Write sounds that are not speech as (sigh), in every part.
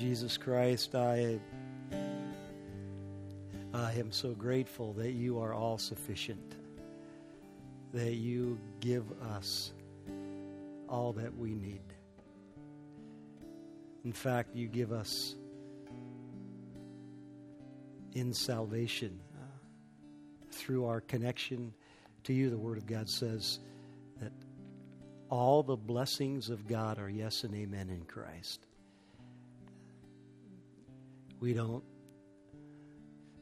Jesus Christ, I, I am so grateful that you are all sufficient, that you give us all that we need. In fact, you give us in salvation uh, through our connection to you. The Word of God says that all the blessings of God are yes and amen in Christ. We don't,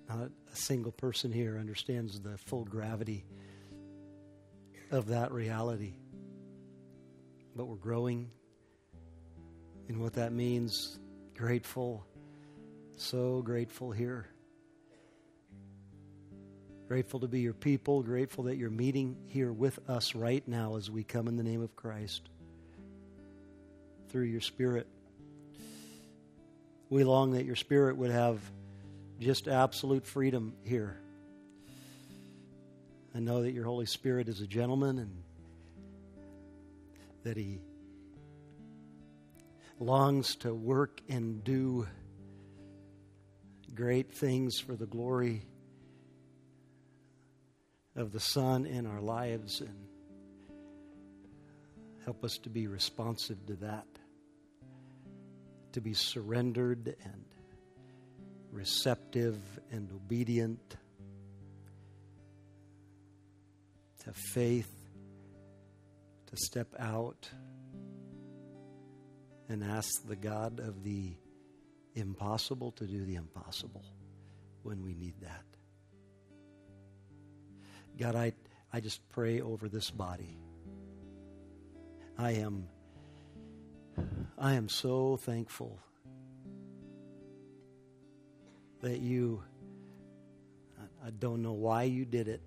not a single person here understands the full gravity of that reality. But we're growing in what that means. Grateful, so grateful here. Grateful to be your people. Grateful that you're meeting here with us right now as we come in the name of Christ through your Spirit. We long that your Spirit would have just absolute freedom here. I know that your Holy Spirit is a gentleman and that He longs to work and do great things for the glory of the Son in our lives and help us to be responsive to that, to be surrendered and receptive and obedient, to faith, to step out and ask the God of the impossible to do the impossible when we need that. God, I, I just pray over this body. I am I am so thankful that you I don't know why you did it.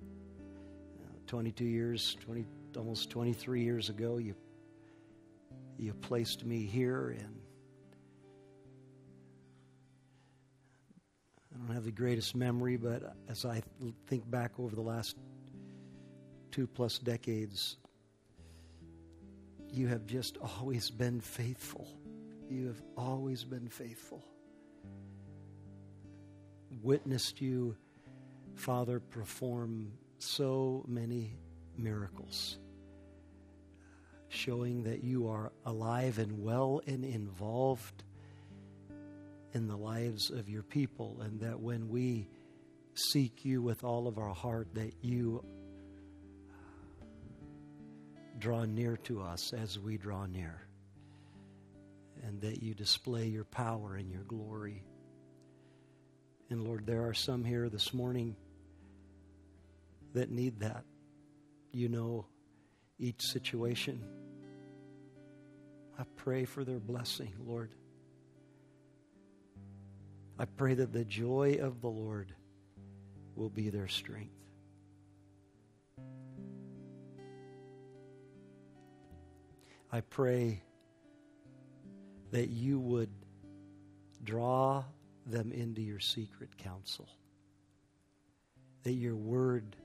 Uh, 22 years, 20 almost 23 years ago you you placed me here and I don't have the greatest memory, but as I think back over the last two plus decades, you have just always been faithful. You have always been faithful. Witnessed you, Father, perform so many miracles, showing that you are alive and well and involved in the lives of your people, and that when we seek you with all of our heart, that you draw near to us as we draw near, and that you display your power and your glory. And Lord, there are some here this morning that need that. You know each situation. I pray for their blessing, Lord. I pray that the joy of the Lord will be their strength. I pray that you would draw them into your secret counsel, that your word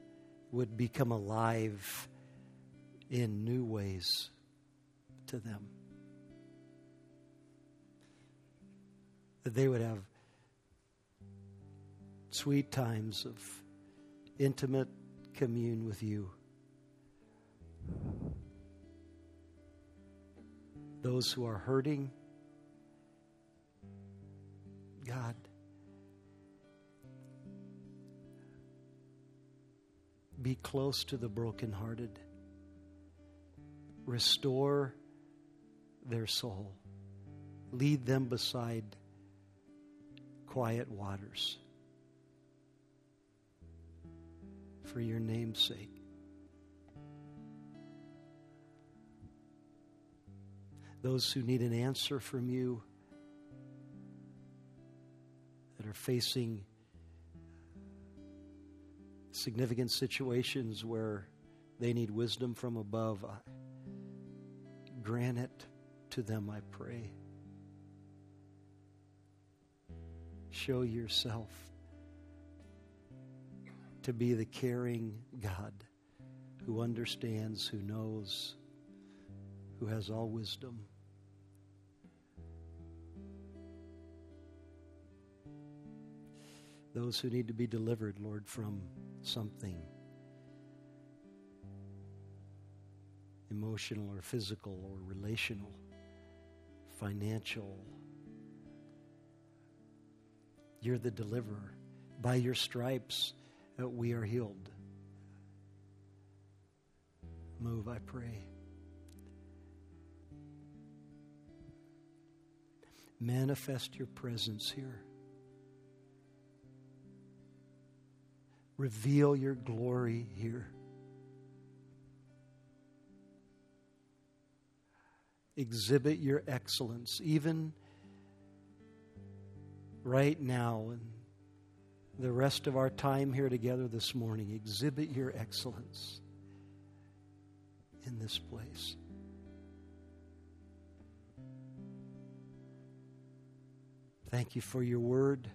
would become alive in new ways to them, that they would have sweet times of intimate commune with you. Those who are hurting, God, be close to the brokenhearted. Restore their soul. Lead them beside quiet waters. for your name's sake. Those who need an answer from you, that are facing significant situations where they need wisdom from above, grant it to them, I pray. Show yourself to be the caring God who understands, who knows, who has all wisdom. Those who need to be delivered, Lord, from something emotional or physical or relational, financial. You're the deliverer. By your stripes, uh, we are healed. Move, I pray. Manifest your presence here. Reveal your glory here. Exhibit your excellence, even right now and the rest of our time here together this morning. Exhibit your excellence in this place. Thank you for your word.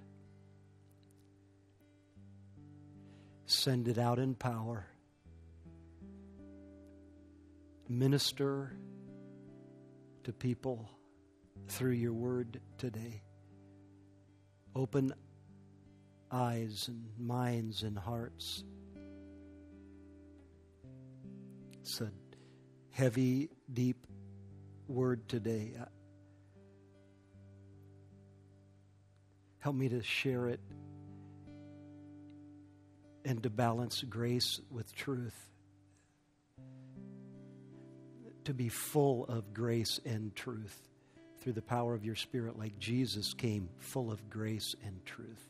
Send it out in power. Minister to people through your word today. Open eyes and minds and hearts. It's a heavy, deep word today. Uh, help me to share it and to balance grace with truth. To be full of grace and truth through the power of your Spirit, like Jesus came full of grace and truth.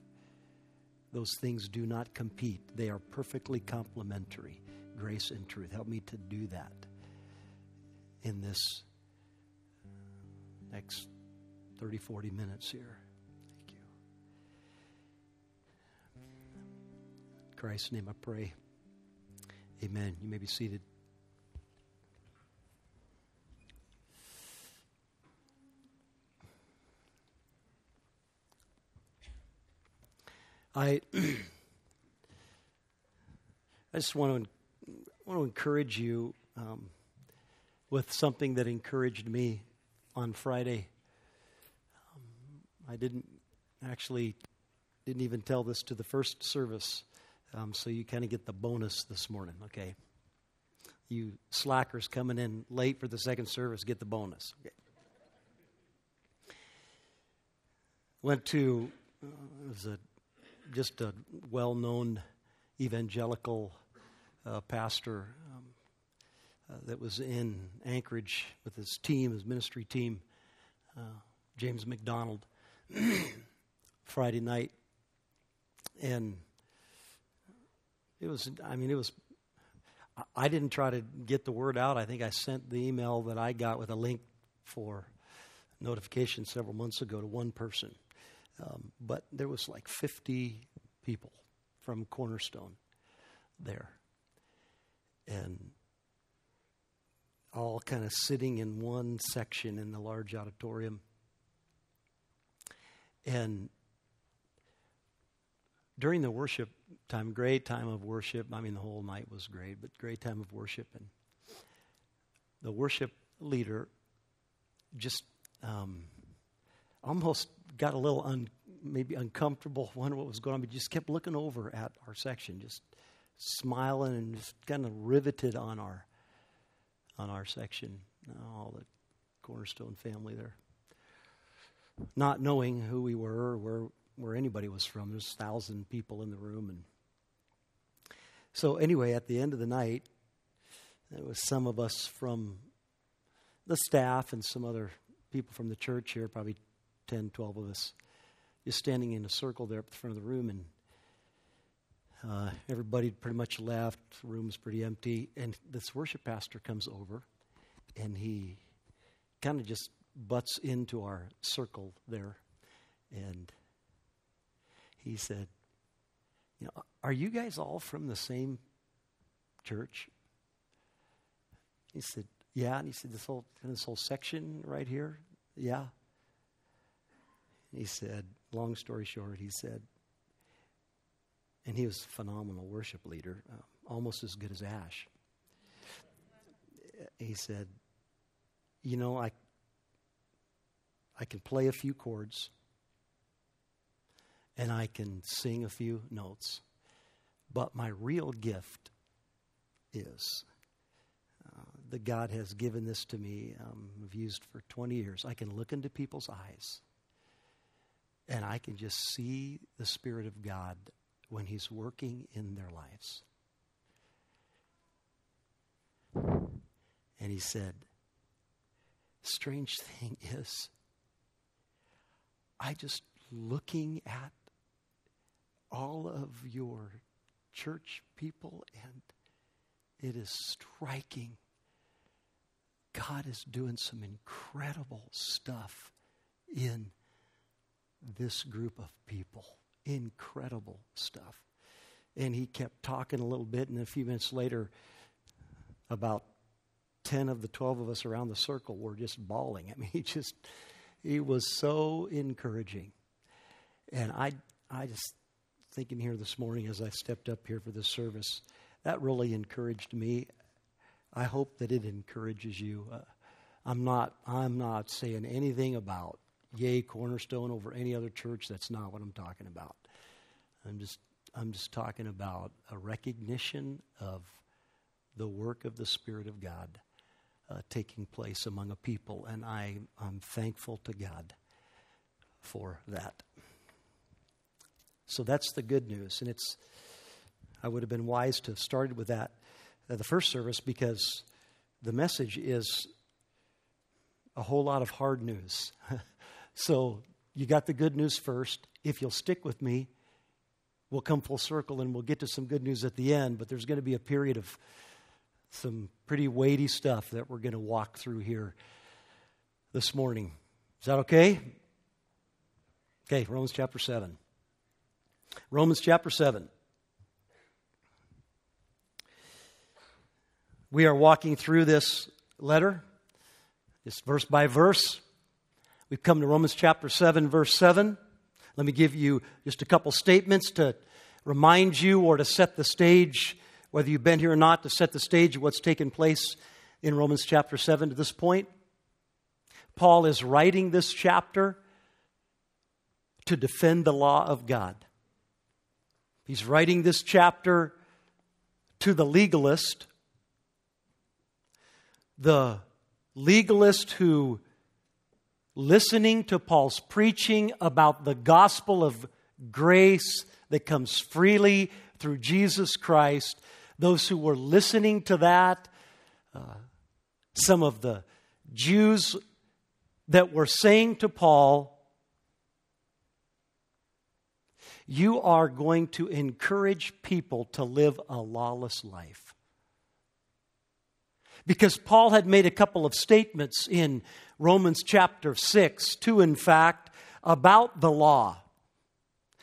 Those things do not compete, they are perfectly complementary grace and truth. Help me to do that in this next 30, 40 minutes here. Christ's name I pray. Amen. You may be seated. I (clears throat) I just want to want to encourage you um, with something that encouraged me on Friday. Um, I didn't actually didn't even tell this to the first service, um, so you kind of get the bonus this morning. Okay, you slackers coming in late for the second service get the bonus. Okay. Went to uh, it was a just a well known evangelical uh, pastor um, uh, that was in Anchorage with his team, his ministry team, uh, James MacDonald, (clears throat) Friday night. And it was, I mean, it was, I didn't try to get the word out. I think I sent the email that I got with a link for notification several months ago to one person. Um, but there was like 50 people from Cornerstone there. And all kind of sitting in one section in the large auditorium. And during the worship time, great time of worship. I mean, the whole night was great, but great time of worship. And the worship leader just um, almost got a little un, maybe uncomfortable, (laughs) wondering what was going on, but just kept looking over at our section, just smiling and just kind of riveted on our on our section, all the Cornerstone family there, not knowing who we were or where where anybody was from. There's a thousand people in the room, and so anyway, at the end of the night, there was some of us from the staff and some other people from the church here, probably 10, 12 of us, just standing in a circle there at the front of the room, and uh, everybody pretty much left. The room's pretty empty, and this worship pastor comes over, and he kind of just butts into our circle there, and he said, "You know, are you guys all from the same church?" He said, "Yeah," and he said, "This whole this whole section right here, yeah." He said, long story short, he said, and he was a phenomenal worship leader, uh, almost as good as Ash. He said, You know, I, I can play a few chords, and I can sing a few notes. But my real gift is uh, that God has given this to me. Um, I've used for 20 years. I can look into people's eyes and I can just see the Spirit of God when He's working in their lives. And He said, Strange thing is, I just looking at all of your church people, and it is striking. God is doing some incredible stuff in this group of people. Incredible stuff. And he kept talking a little bit, and a few minutes later, about 10 of the 12 of us around the circle were just bawling. I mean, (laughs) he just, he was so encouraging. And I, I just thinking here this morning as I stepped up here for this service, that really encouraged me. I hope that it encourages you. Uh, I'm not, I'm not saying anything about yay cornerstone over any other church. That's not what I'm talking about. I'm just, I'm just talking about a recognition of the work of the Spirit of God uh, taking place among a people, and I, I'm thankful to God for that. So that's the good news, and it's. I would have been wise to have started with that uh, the first service because the message is a whole lot of hard news. (laughs) so you got the good news first. If you'll stick with me, we'll come full circle and we'll get to some good news at the end. But there's going to be a period of some pretty weighty stuff that we're going to walk through here this morning. Is that okay? Okay, Romans chapter 7. Romans chapter 7. We are walking through this letter, just verse by verse. We've come to Romans chapter 7, verse 7. Let me give you just a couple statements to remind you or to set the stage whether you've been here or not, to set the stage of what's taken place in Romans chapter 7 to this point. Paul is writing this chapter to defend the law of God. He's writing this chapter to the legalist, the legalist who, listening to Paul's preaching about the gospel of grace that comes freely through Jesus Christ, those who were listening to that, uh, some of the Jews that were saying to Paul, You are going to encourage people to live a lawless life. Because Paul had made a couple of statements in Romans chapter 6, two in fact, about the law,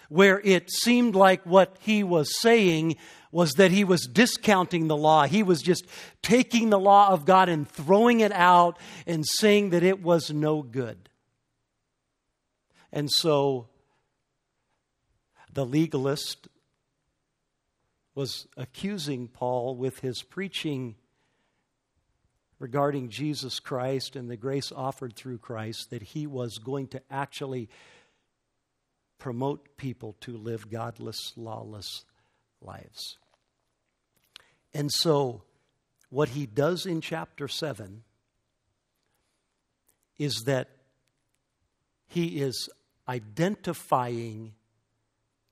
where it seemed like what he was saying was that he was discounting the law. He was just taking the law of God and throwing it out and saying that it was no good. And so the legalist was accusing Paul with his preaching regarding Jesus Christ and the grace offered through Christ that he was going to actually promote people to live godless, lawless lives. And so, what he does in chapter 7 is that he is identifying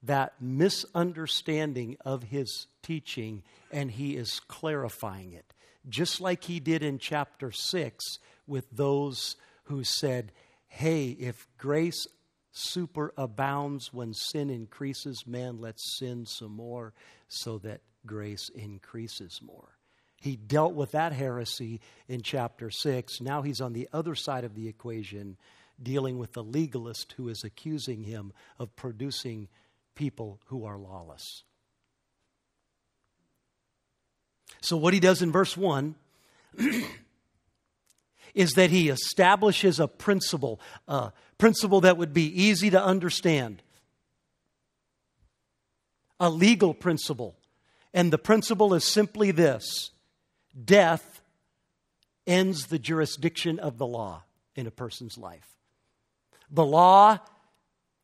that misunderstanding of his teaching and he is clarifying it. Just like he did in chapter 6 with those who said, Hey, if grace superabounds when sin increases, man, let's sin some more so that grace increases more. He dealt with that heresy in chapter 6. Now he's on the other side of the equation, dealing with the legalist who is accusing him of producing people who are lawless. So, what he does in verse 1 (clears throat) is that he establishes a principle, a principle that would be easy to understand, a legal principle. And the principle is simply this death ends the jurisdiction of the law in a person's life. The law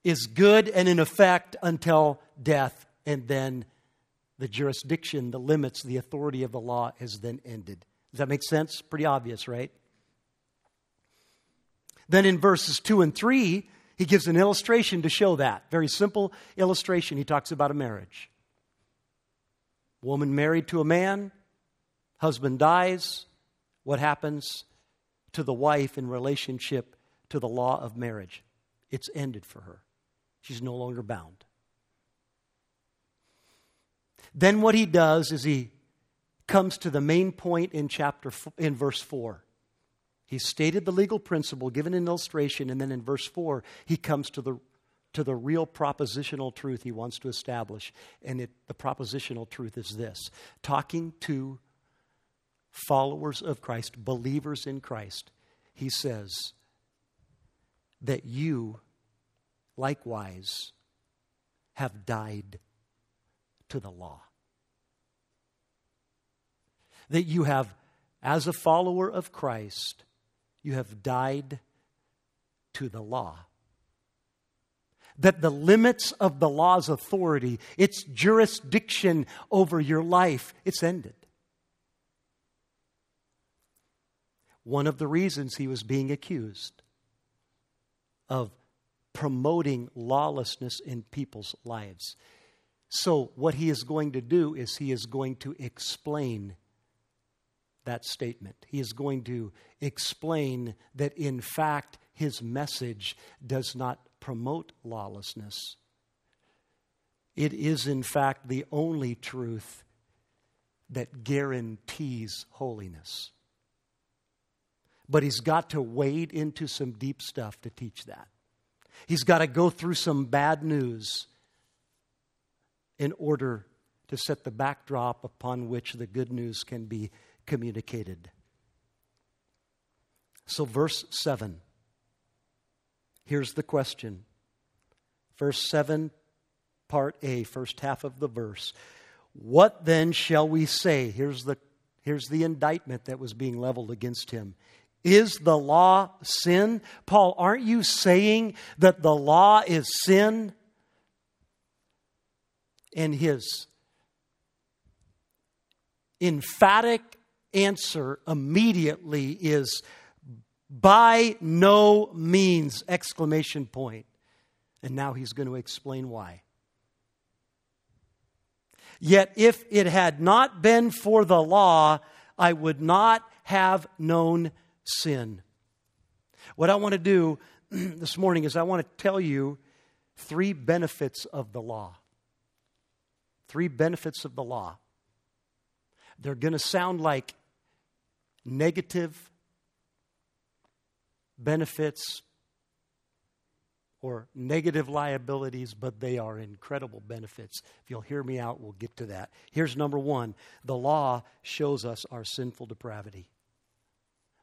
is good and in effect until death, and then the jurisdiction, the limits, the authority of the law is then ended. Does that make sense? Pretty obvious, right? Then in verses 2 and 3, he gives an illustration to show that. Very simple illustration. He talks about a marriage. Woman married to a man, husband dies. What happens to the wife in relationship to the law of marriage? It's ended for her. She's no longer bound. Then what he does is he comes to the main point in chapter in verse 4. He stated the legal principle, given an illustration, and then in verse 4, he comes to the to the real propositional truth he wants to establish. And it, the propositional truth is this talking to followers of Christ, believers in Christ, he says that you likewise have died to the law. That you have, as a follower of Christ, you have died to the law. That the limits of the law's authority, its jurisdiction over your life, it's ended. One of the reasons he was being accused of promoting lawlessness in people's lives. So, what he is going to do is he is going to explain that statement. He is going to explain that, in fact, his message does not promote lawlessness. It is, in fact, the only truth that guarantees holiness. But he's got to wade into some deep stuff to teach that. He's got to go through some bad news in order to set the backdrop upon which the good news can be communicated. So, verse 7. Here's the question. Verse 7, part A, first half of the verse. What then shall we say? Here's the, here's the indictment that was being leveled against him. Is the law sin? Paul, aren't you saying that the law is sin? And his emphatic answer immediately is by no means exclamation point. and now he's going to explain why yet if it had not been for the law i would not have known sin. What I want to do (clears throat) this morning is I want to tell you three benefits of the law. Three benefits of the law. They're going to sound like negative benefits or negative liabilities, but they are incredible benefits. If you'll hear me out, we'll get to that. Here's number one the law shows us our sinful depravity.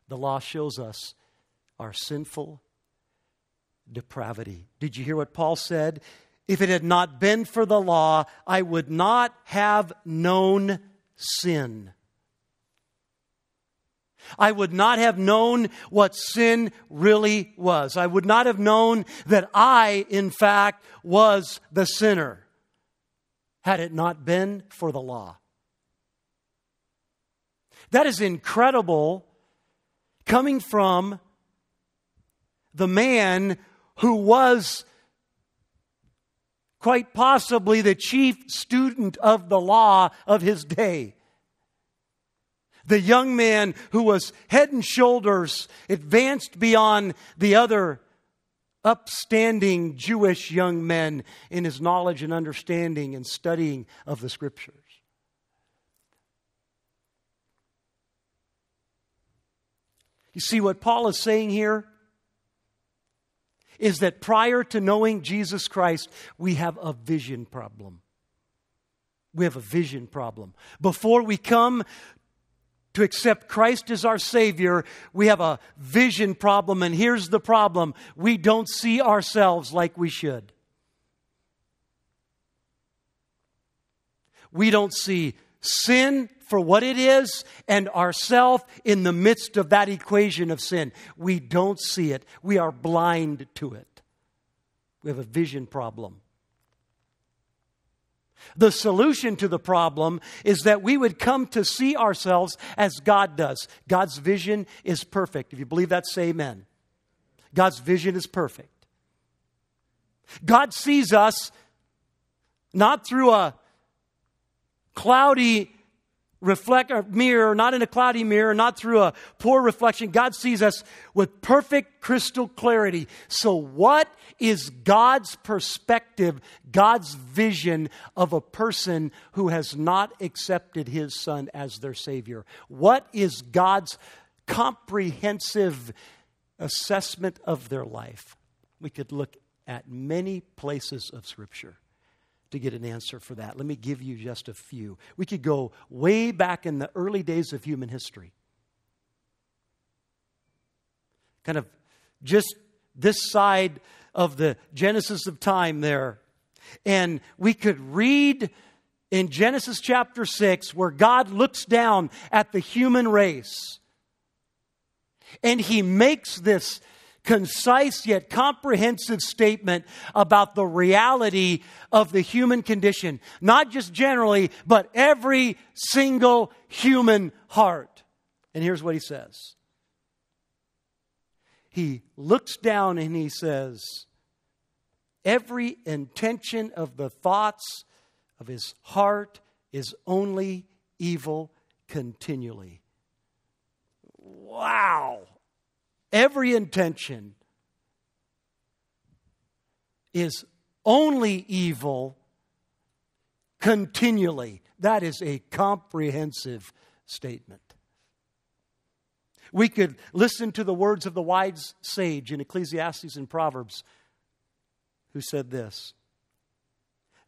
The law shows us our sinful depravity. Did you hear what Paul said? If it had not been for the law, I would not have known sin. I would not have known what sin really was. I would not have known that I, in fact, was the sinner had it not been for the law. That is incredible coming from the man who was quite possibly the chief student of the law of his day. The young man who was head and shoulders advanced beyond the other upstanding Jewish young men in his knowledge and understanding and studying of the scriptures. You see, what Paul is saying here is that prior to knowing Jesus Christ, we have a vision problem. We have a vision problem. Before we come to accept Christ as our Savior, we have a vision problem. And here's the problem we don't see ourselves like we should. We don't see sin for what it is and ourself in the midst of that equation of sin. We don't see it. We are blind to it. We have a vision problem. The solution to the problem is that we would come to see ourselves as God does. God's vision is perfect. If you believe that, say amen. God's vision is perfect. God sees us not through a cloudy reflect a mirror, not in a cloudy mirror, not through a poor reflection. God sees us with perfect crystal clarity. So, what is God's perspective, God's vision of a person who has not accepted his son as their Savior? What is God's comprehensive assessment of their life? We could look at many places of Scripture to get an answer for that. Let me give you just a few. We could go way back in the early days of human history. Kind of just this side of the Genesis of time there. And we could read in Genesis chapter 6 where God looks down at the human race and he makes this concise yet comprehensive statement about the reality of the human condition, not just generally, but every single human heart. And here's what he says He looks down and he says, Every intention of the thoughts of his heart is only evil continually. Wow every intention is only evil continually. That is a comprehensive statement. We could listen to the words of the wise sage in Ecclesiastes and Proverbs who said this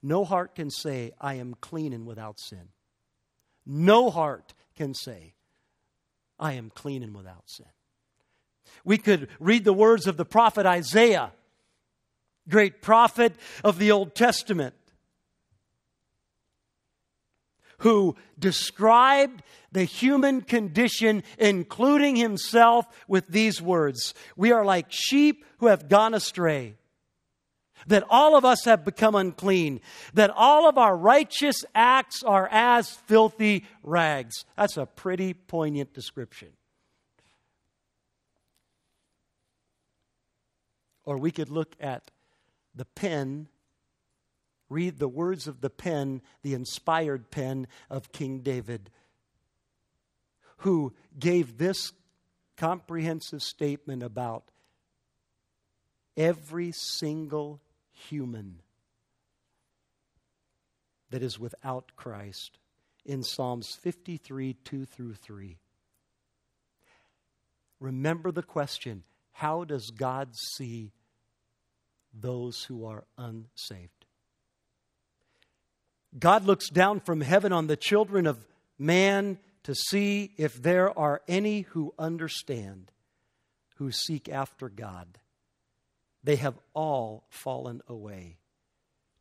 No heart can say, I am clean and without sin. No heart can say, I am clean and without sin. We could read the words of the prophet Isaiah, great prophet of the Old Testament, who described the human condition, including himself, with these words We are like sheep who have gone astray. That all of us have become unclean, that all of our righteous acts are as filthy rags. That's a pretty poignant description. Or we could look at the pen, read the words of the pen, the inspired pen of King David, who gave this comprehensive statement about every single human that is without Christ in Psalms 53 2 through 3. Remember the question how does God see those who are unsaved? God looks down from heaven on the children of man to see if there are any who understand, who seek after God. They have all fallen away.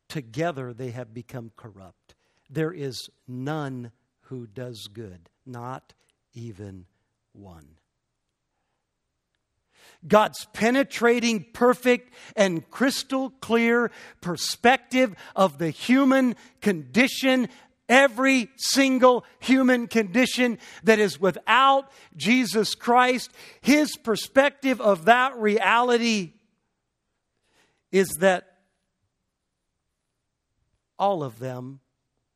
Together they have become corrupt. There is none who does good, not even one. God's penetrating, perfect, and crystal clear perspective of the human condition, every single human condition that is without Jesus Christ, his perspective of that reality is that all of them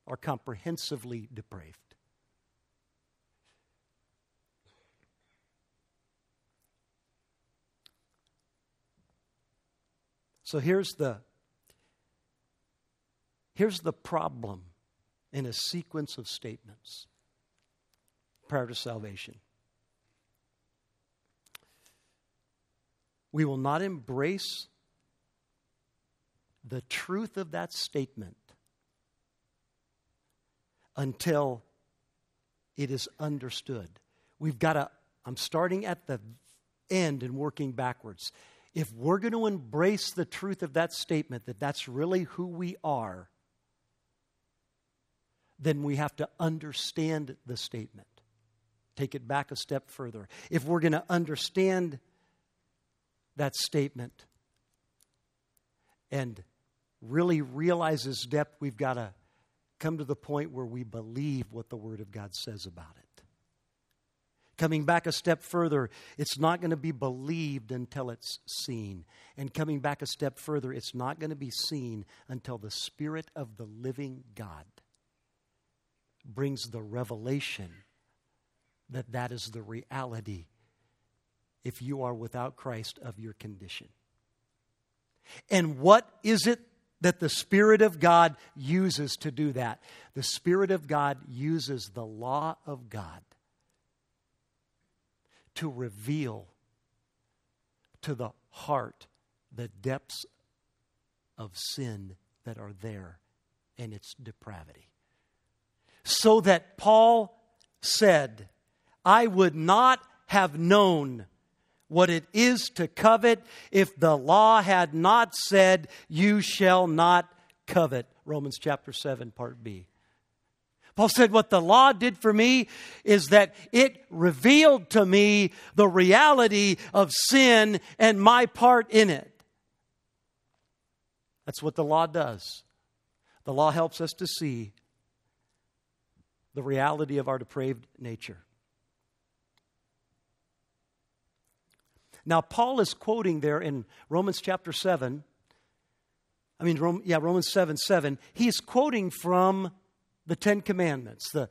are comprehensively depraved. So here's the here's the problem in a sequence of statements prior to salvation. We will not embrace the truth of that statement until it is understood. We've got to, I'm starting at the end and working backwards if we're going to embrace the truth of that statement, that that's really who we are, then we have to understand the statement. Take it back a step further. If we're going to understand that statement, and really realize his depth, we've got to come to the point where we believe what the Word of God says about it. Coming back a step further, it's not going to be believed until it's seen. And coming back a step further, it's not going to be seen until the Spirit of the living God brings the revelation that that is the reality if you are without Christ of your condition. And what is it that the Spirit of God uses to do that? The Spirit of God uses the law of God to reveal to the heart the depths of sin that are there and its depravity. So that Paul said, I would not have known what it is to covet if the law had not said, You shall not covet. Romans chapter 7, part B. Paul said, What the law did for me is that it revealed to me the reality of sin and my part in it. That's what the law does. The law helps us to see the reality of our depraved nature. Now, Paul is quoting there in Romans chapter 7. I mean, yeah, Romans 7 7. He's quoting from the Ten Commandments, the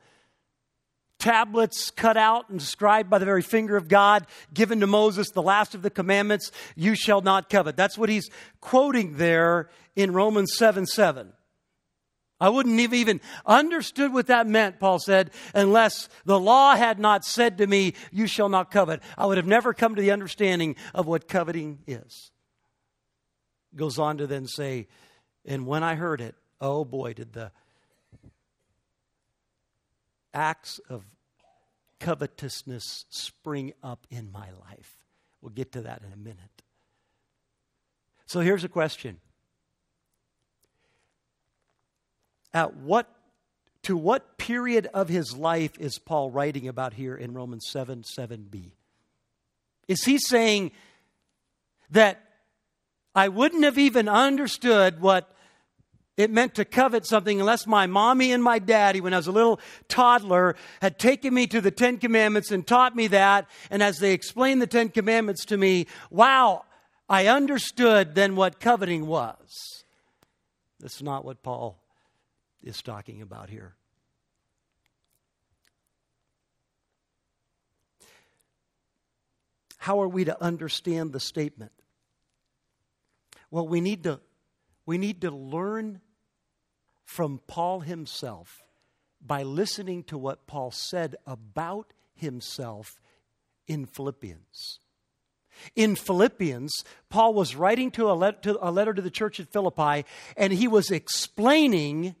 tablets cut out and scribed by the very finger of God, given to Moses, the last of the commandments, you shall not covet. That's what he's quoting there in Romans 7 7. I wouldn't have even understood what that meant, Paul said, unless the law had not said to me, You shall not covet. I would have never come to the understanding of what coveting is. Goes on to then say, And when I heard it, oh boy, did the acts of covetousness spring up in my life. We'll get to that in a minute. So here's a question At what, to what period of his life is Paul writing about here in Romans 7 7b? Is he saying that I wouldn't have even understood what it meant to covet something unless my mommy and my daddy, when I was a little toddler, had taken me to the Ten Commandments and taught me that. And as they explained the Ten Commandments to me, wow, I understood then what coveting was. That's not what Paul is talking about here. How are we to understand the statement? Well, we need to, we need to learn from Paul himself by listening to what Paul said about himself in Philippians. In Philippians, Paul was writing to a, let, to a letter to the church at Philippi, and he was explaining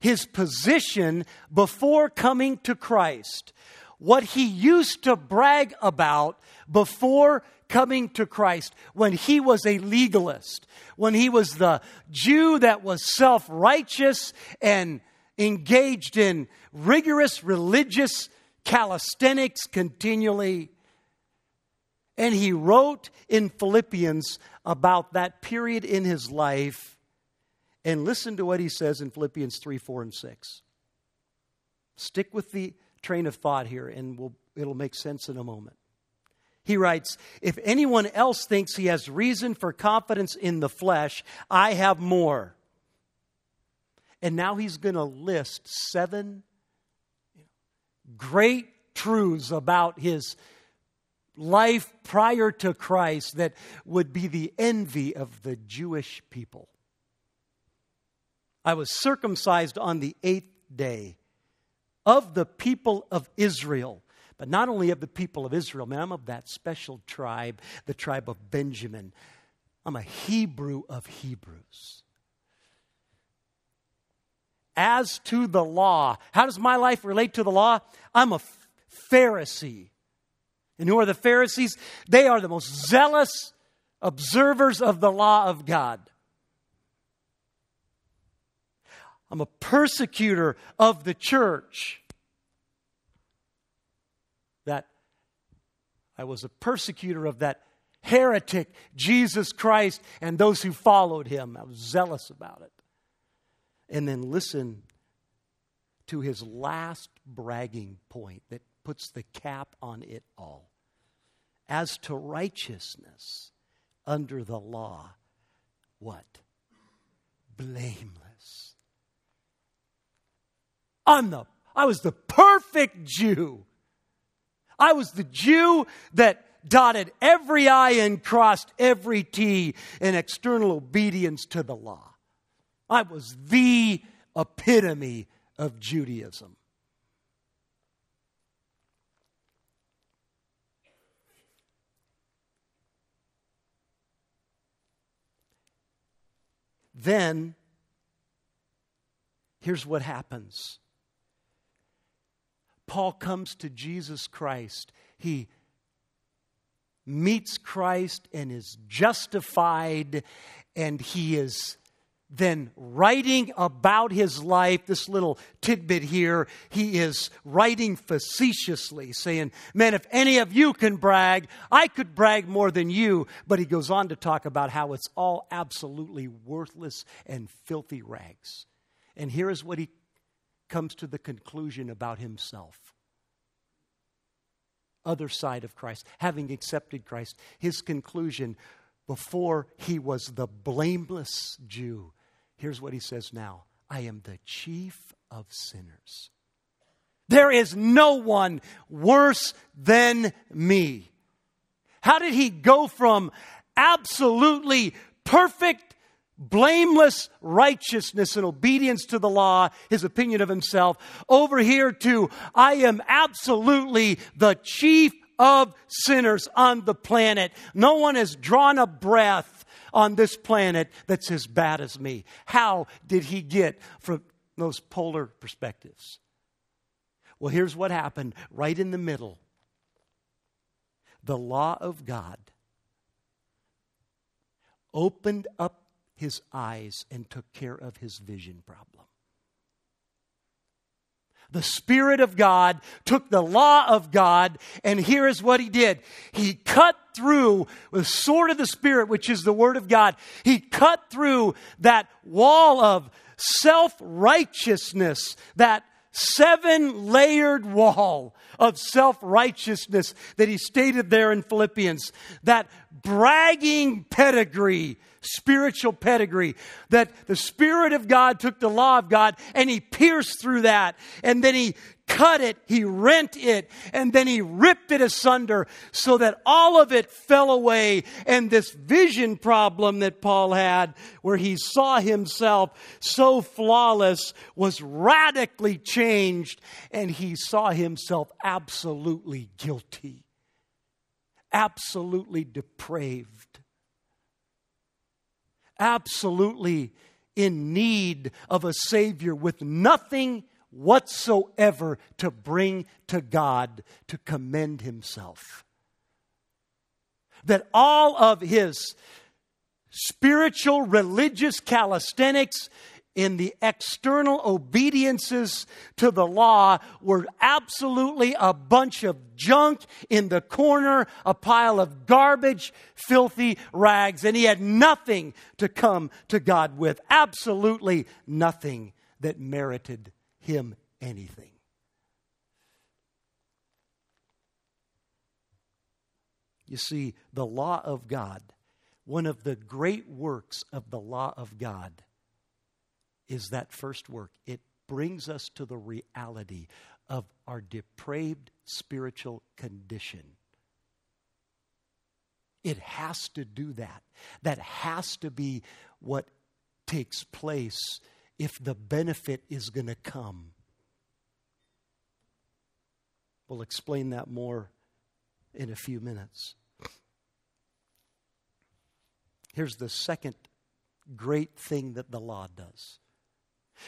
his position before coming to Christ, what he used to brag about before coming to Christ, when he was a legalist, when he was the Jew that was self righteous and engaged in rigorous religious calisthenics continually. And he wrote in Philippians about that period in his life and listen to what he says in Philippians 3 4 and 6. Stick with the train of thought here, and we'll, it'll make sense in a moment. He writes, If anyone else thinks he has reason for confidence in the flesh, I have more. And now he's going to list seven great truths about his life prior to Christ that would be the envy of the Jewish people. I was circumcised on the eighth day of the people of Israel. But not only of the people of Israel, man, I'm of that special tribe, the tribe of Benjamin. I'm a Hebrew of Hebrews. As to the law, how does my life relate to the law? I'm a Pharisee. And who are the Pharisees? They are the most zealous observers of the law of God. I'm a persecutor of the church. That I was a persecutor of that heretic, Jesus Christ, and those who followed him. I was zealous about it. And then listen to his last bragging point that puts the cap on it all. As to righteousness under the law, what? Blameless. I'm the, I was the perfect Jew. I was the Jew that dotted every I and crossed every T in external obedience to the law. I was the epitome of Judaism. Then, here's what happens Paul comes to Jesus Christ. He meets Christ and is justified, and he is then writing about his life, this little tidbit here, he is writing facetiously, saying, Man, if any of you can brag, I could brag more than you. But he goes on to talk about how it's all absolutely worthless and filthy rags. And here is what he comes to the conclusion about himself. Other side of Christ, having accepted Christ, his conclusion before he was the blameless Jew Here's what he says now I am the chief of sinners. There is no one worse than me. How did he go from absolutely perfect, blameless righteousness and obedience to the law, his opinion of himself, over here to I am absolutely the chief of sinners on the planet? No one has drawn a breath on this planet that's as bad as me. How did he get from those polar perspectives? Well, here's what happened right in the middle the law of God opened up his eyes and took care of his vision problem. The Spirit of God took the law of God, and here is what He did. He cut through the sword of the Spirit, which is the Word of God. He cut through that wall of self righteousness, that seven layered wall of self righteousness that he stated there in Philippians, that bragging pedigree spiritual pedigree. That the Spirit of God took the law of God and He pierced through that. And then He cut it, He rent it, and then He ripped it asunder so that all of it fell away. And this vision problem that Paul had, where he saw himself so flawless, was radically changed. And he saw himself absolutely guilty, absolutely depraved absolutely in need of a Savior with nothing whatsoever to bring to God to commend Himself. That all of His spiritual, religious calisthenics in the external obediences to the law were absolutely a bunch of junk in the corner, a pile of garbage, filthy rags, and he had nothing to come to God with. Absolutely nothing that merited him anything. You see, the law of God, one of the great works of the law of God, is that first work. It brings us to the reality of our depraved spiritual condition. It has to do that. That has to be what takes place if the benefit is going to come. We'll explain that more in a few minutes. Here's the second great thing that the law does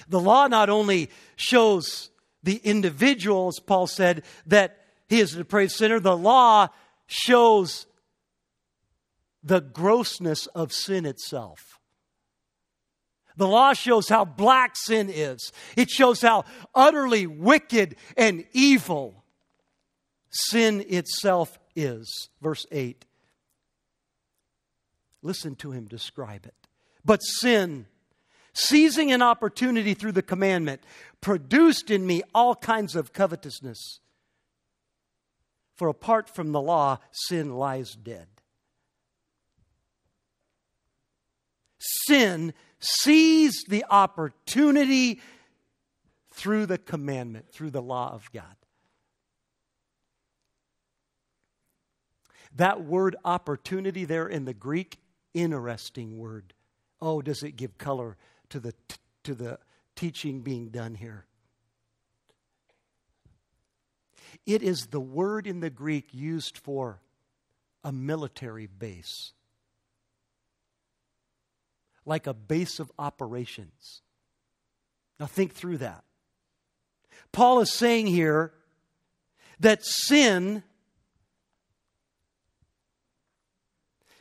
the law not only shows the individual, as Paul said, that he is a depraved sinner, the law shows the grossness of sin itself. The law shows how black sin is. It shows how utterly wicked and evil sin itself is. Verse 8 Listen to him describe it. But sin, seizing an opportunity through the commandment, produced in me all kinds of covetousness. For apart from the law, sin lies dead. Sin seized the opportunity through the commandment, through the law of God. That word opportunity there in the Greek, interesting word. Oh, does it give color to the, to the teaching being done here? It is the word in the Greek used for a military base, like a base of operations. Now, think through that. Paul is saying here that sin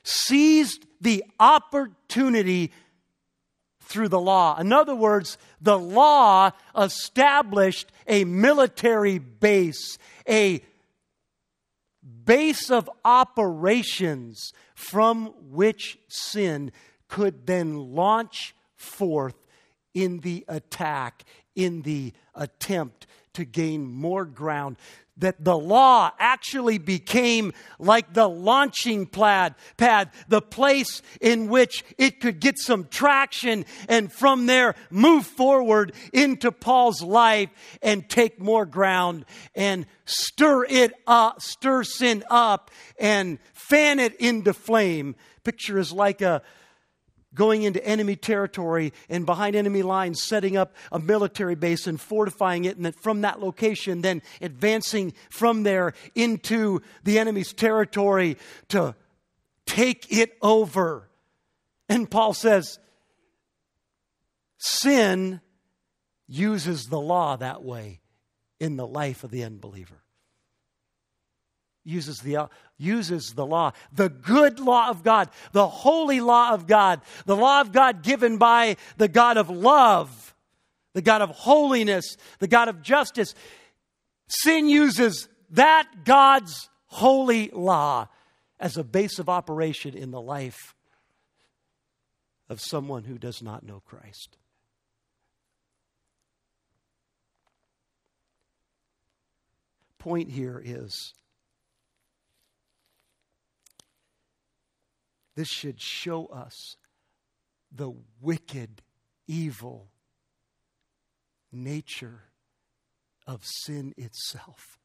seized the opportunity through the law. In other words, the law established a military base, a base of operations from which sin could then launch forth in the attack, in the attempt to gain more ground that the law actually became like the launching pad, pad, the place in which it could get some traction and from there move forward into Paul's life and take more ground and stir it up, stir sin up and fan it into flame. Picture is like a, going into enemy territory and behind enemy lines, setting up a military base and fortifying it, and then from that location, then advancing from there into the enemy's territory to take it over. And Paul says, sin uses the law that way in the life of the unbeliever uses the, uses the law, the good law of God, the holy law of God, the law of God given by the God of love, the God of holiness, the God of justice. Sin uses that God's holy law as a base of operation in the life of someone who does not know Christ. Point here is This should show us the wicked, evil nature of sin itself.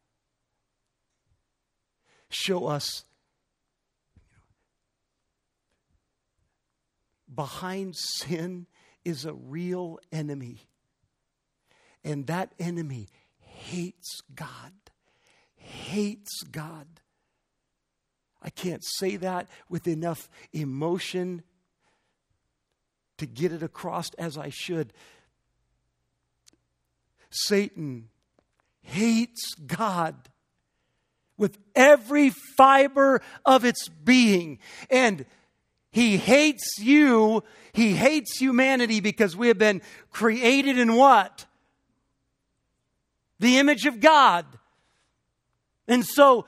Show us behind sin is a real enemy. And that enemy hates God, hates God. I can't say that with enough emotion to get it across as I should. Satan hates God with every fiber of its being. And he hates you. He hates humanity because we have been created in what? The image of God. And so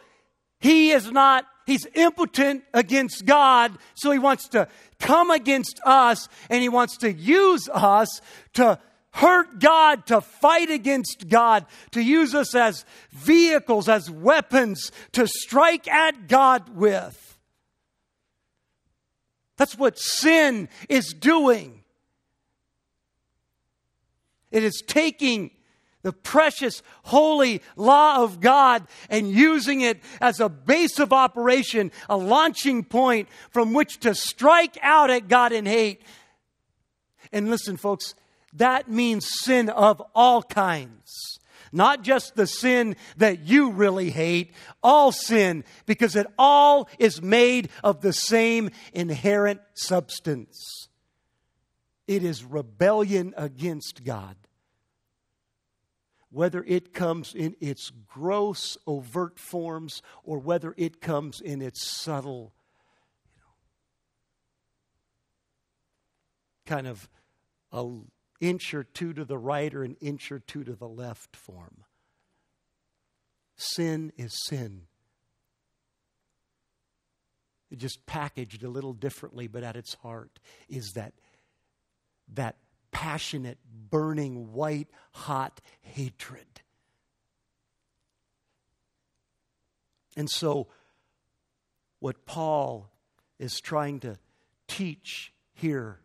he is not He's impotent against God, so he wants to come against us and he wants to use us to hurt God, to fight against God, to use us as vehicles, as weapons to strike at God with. That's what sin is doing. It is taking the precious, holy law of God and using it as a base of operation, a launching point from which to strike out at God in hate. And listen, folks, that means sin of all kinds. Not just the sin that you really hate, all sin, because it all is made of the same inherent substance. It is rebellion against God whether it comes in its gross, overt forms or whether it comes in its subtle, you know, kind of an inch or two to the right or an inch or two to the left form. Sin is sin. just packaged a little differently, but at its heart is that, that passionate, burning, white hot hatred. And so, what Paul is trying to teach here,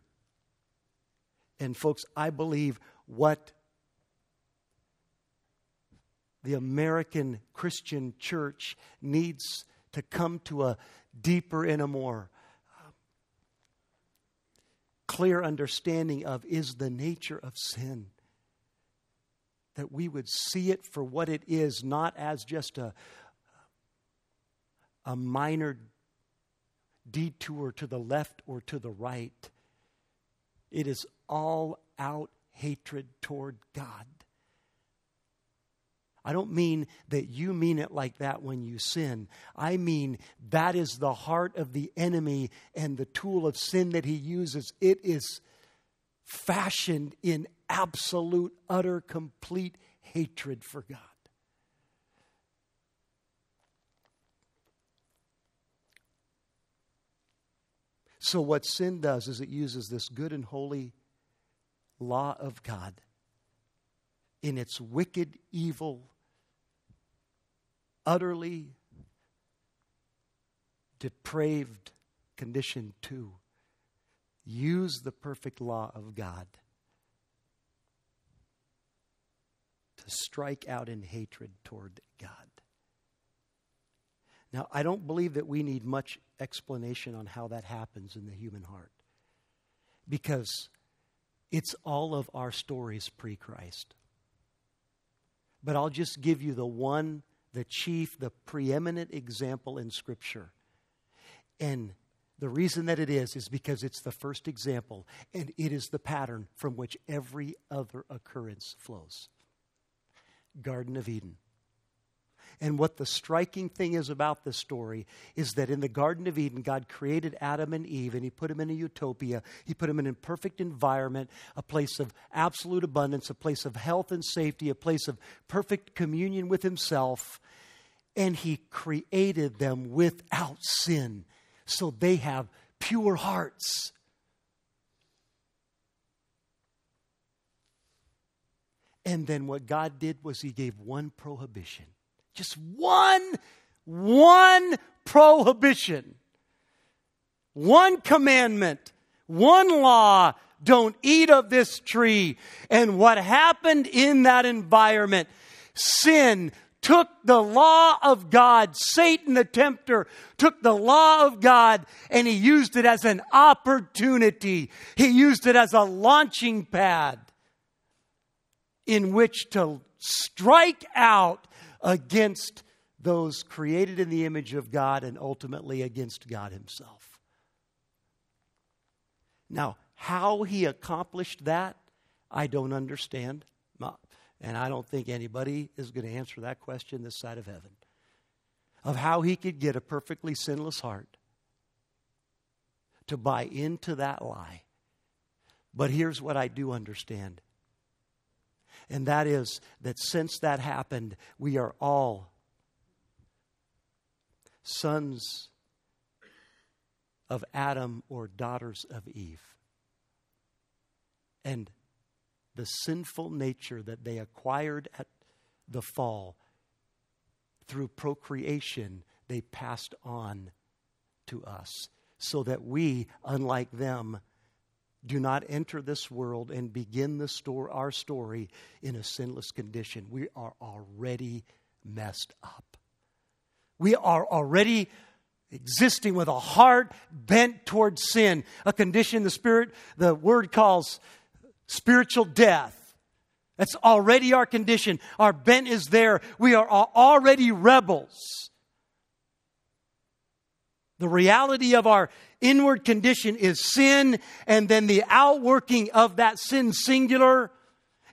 and folks, I believe what the American Christian church needs to come to a deeper and a more clear understanding of is the nature of sin. That we would see it for what it is, not as just a, a minor detour to the left or to the right. It is all out hatred toward God. I don't mean that you mean it like that when you sin. I mean that is the heart of the enemy and the tool of sin that he uses. It is fashioned in absolute, utter, complete hatred for God. So, what sin does is it uses this good and holy law of God in its wicked, evil, utterly depraved condition to use the perfect law of God to strike out in hatred toward God. Now, I don't believe that we need much explanation on how that happens in the human heart because it's all of our stories pre Christ. But I'll just give you the one the chief, the preeminent example in Scripture. And the reason that it is, is because it's the first example, and it is the pattern from which every other occurrence flows. Garden of Eden. And what the striking thing is about this story is that in the Garden of Eden, God created Adam and Eve and He put them in a utopia. He put them in a perfect environment, a place of absolute abundance, a place of health and safety, a place of perfect communion with Himself. And He created them without sin. So they have pure hearts. And then what God did was He gave one prohibition just one, one prohibition, one commandment, one law don't eat of this tree. And what happened in that environment? Sin took the law of God, Satan the tempter took the law of God and he used it as an opportunity. He used it as a launching pad in which to strike out against those created in the image of God and ultimately against God Himself. Now, how He accomplished that, I don't understand. And I don't think anybody is going to answer that question this side of heaven. Of how He could get a perfectly sinless heart to buy into that lie. But here's what I do understand and that is that since that happened, we are all sons of Adam or daughters of Eve. And the sinful nature that they acquired at the fall through procreation, they passed on to us so that we, unlike them, do not enter this world and begin the store, our story in a sinless condition. We are already messed up. We are already existing with a heart bent towards sin, a condition the spirit, the word calls spiritual death. That's already our condition. Our bent is there. We are already rebels. The reality of our inward condition is sin, and then the outworking of that sin, singular,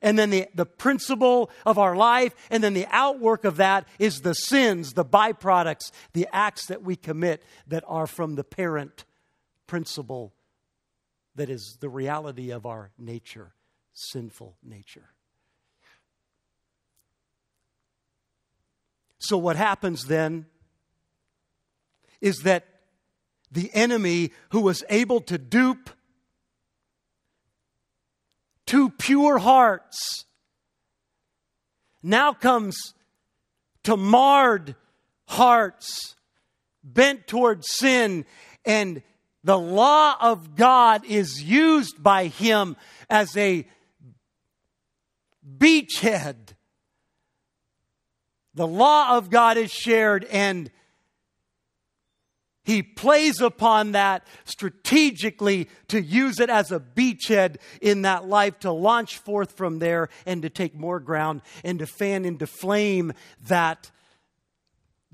and then the, the principle of our life, and then the outwork of that is the sins, the byproducts, the acts that we commit that are from the parent principle that is the reality of our nature, sinful nature. So, what happens then is that the enemy who was able to dupe two pure hearts now comes to marred hearts bent toward sin and the law of God is used by him as a beachhead. The law of God is shared and he plays upon that strategically to use it as a beachhead in that life to launch forth from there and to take more ground and to fan into flame that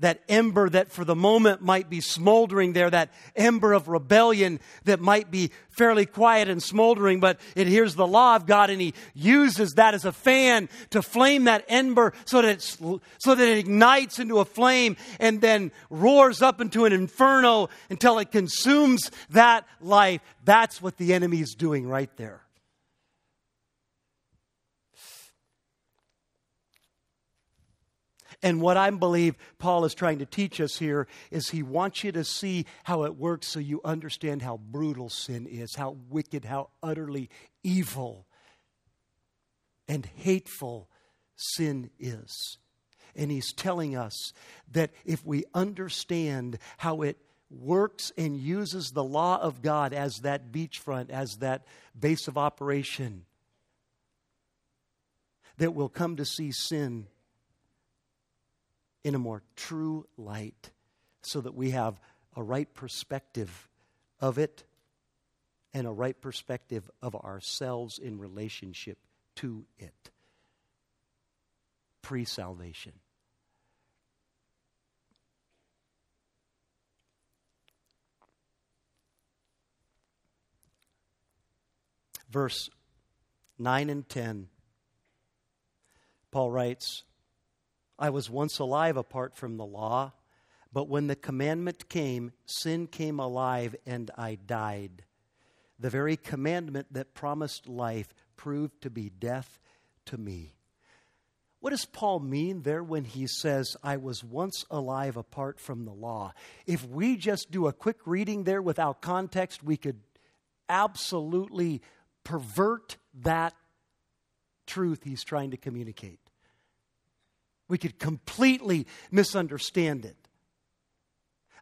that ember that for the moment might be smoldering there, that ember of rebellion that might be fairly quiet and smoldering, but it hears the law of God and he uses that as a fan to flame that ember so that, so that it ignites into a flame and then roars up into an inferno until it consumes that life. That's what the enemy is doing right there. And what I believe Paul is trying to teach us here is he wants you to see how it works so you understand how brutal sin is, how wicked, how utterly evil and hateful sin is. And he's telling us that if we understand how it works and uses the law of God as that beachfront, as that base of operation, that we'll come to see sin in a more true light so that we have a right perspective of it and a right perspective of ourselves in relationship to it. Pre salvation. Verse 9 and 10, Paul writes, I was once alive apart from the law, but when the commandment came, sin came alive and I died. The very commandment that promised life proved to be death to me. What does Paul mean there when he says, I was once alive apart from the law? If we just do a quick reading there without context, we could absolutely pervert that truth he's trying to communicate. We could completely misunderstand it.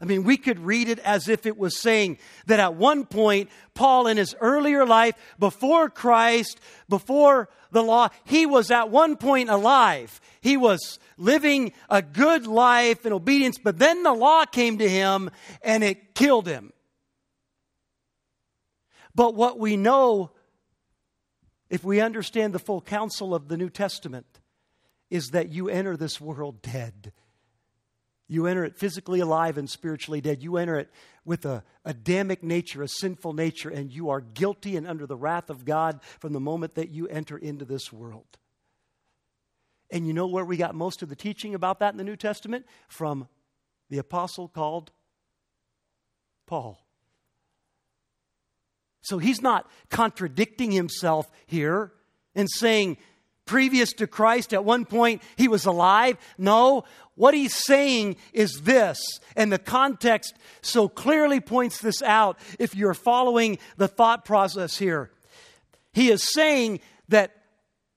I mean, we could read it as if it was saying that at one point, Paul, in his earlier life, before Christ, before the law, he was at one point alive. He was living a good life in obedience, but then the law came to him and it killed him. But what we know, if we understand the full counsel of the New Testament, is that you enter this world dead. You enter it physically alive and spiritually dead. You enter it with a Adamic nature, a sinful nature, and you are guilty and under the wrath of God from the moment that you enter into this world. And you know where we got most of the teaching about that in the New Testament? From the apostle called Paul. So he's not contradicting himself here and saying, previous to Christ, at one point he was alive. No, what he's saying is this, and the context so clearly points this out if you're following the thought process here. He is saying that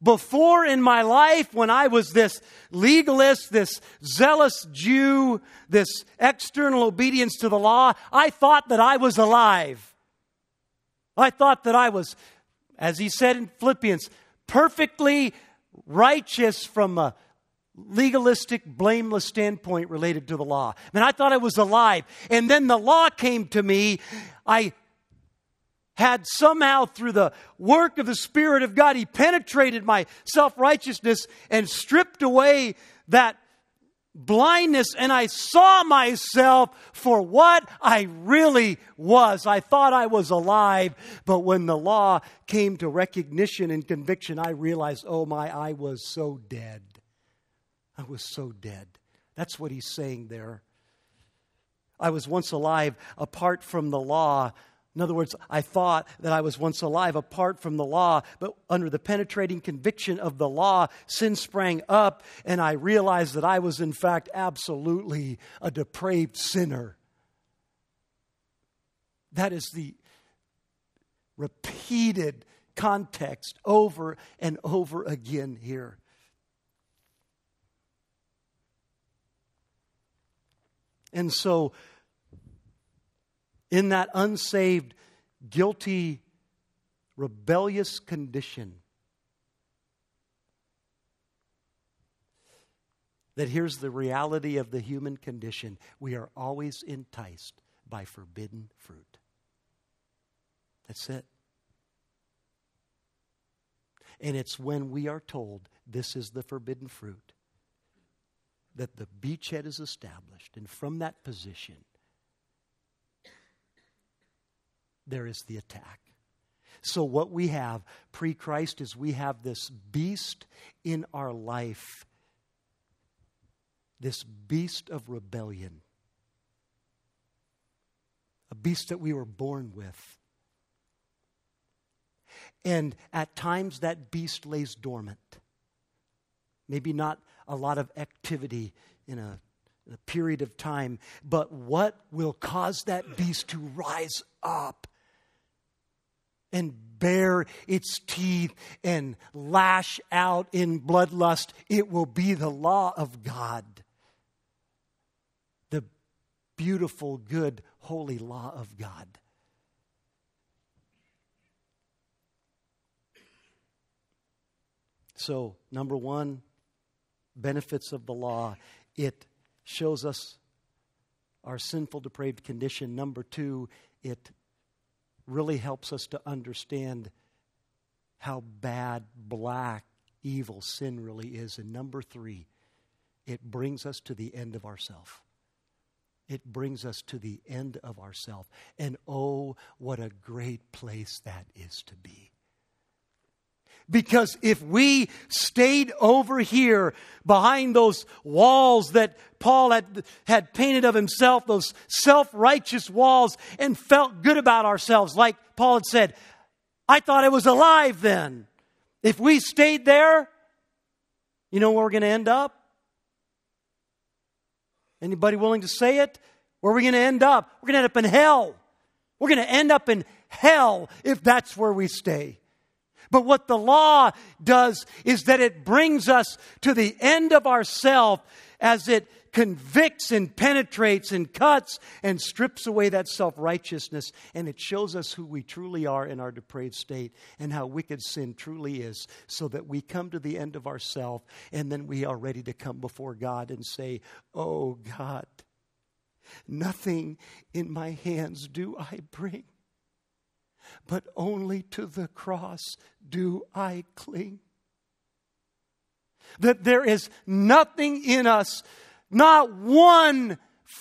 before in my life, when I was this legalist, this zealous Jew, this external obedience to the law, I thought that I was alive. I thought that I was, as he said in Philippians, perfectly righteous from a legalistic, blameless standpoint related to the law. I mean, I thought I was alive. And then the law came to me. I had somehow, through the work of the Spirit of God, He penetrated my self righteousness and stripped away that blindness and I saw myself for what I really was. I thought I was alive, but when the law came to recognition and conviction, I realized, oh my, I was so dead. I was so dead. That's what he's saying there. I was once alive apart from the law, in other words, I thought that I was once alive apart from the law, but under the penetrating conviction of the law, sin sprang up, and I realized that I was, in fact, absolutely a depraved sinner. That is the repeated context over and over again here. And so, in that unsaved, guilty, rebellious condition, that here's the reality of the human condition we are always enticed by forbidden fruit. That's it. And it's when we are told this is the forbidden fruit that the beachhead is established. And from that position, there is the attack. So, what we have pre Christ is we have this beast in our life, this beast of rebellion, a beast that we were born with. And at times that beast lays dormant. Maybe not a lot of activity in a, in a period of time, but what will cause that beast to rise up and bare its teeth and lash out in bloodlust? It will be the law of God. The beautiful, good, holy law of God. So, number one, benefits of the law. It shows us our sinful, depraved condition. Number two, it really helps us to understand how bad, black, evil sin really is. And number three, it brings us to the end of ourself. It brings us to the end of ourself. And oh, what a great place that is to be. Because if we stayed over here behind those walls that Paul had, had painted of himself, those self righteous walls, and felt good about ourselves, like Paul had said, I thought I was alive then. If we stayed there, you know where we're going to end up? Anybody willing to say it? Where are we going to end up? We're going to end up in hell. We're going to end up in hell if that's where we stay. But what the law does is that it brings us to the end of ourself as it convicts and penetrates and cuts and strips away that self righteousness. And it shows us who we truly are in our depraved state and how wicked sin truly is, so that we come to the end of ourself and then we are ready to come before God and say, Oh God, nothing in my hands do I bring but only to the cross do I cling. That there is nothing in us, not one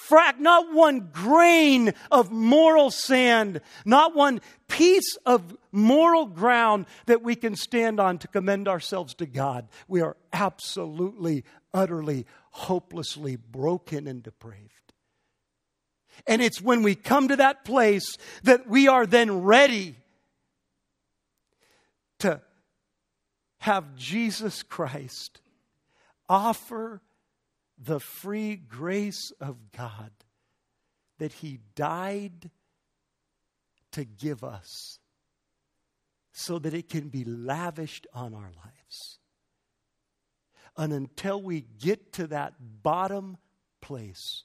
frac, not one grain of moral sand, not one piece of moral ground that we can stand on to commend ourselves to God. We are absolutely, utterly, hopelessly broken and depraved. And it's when we come to that place that we are then ready to have Jesus Christ offer the free grace of God that He died to give us so that it can be lavished on our lives. And until we get to that bottom place,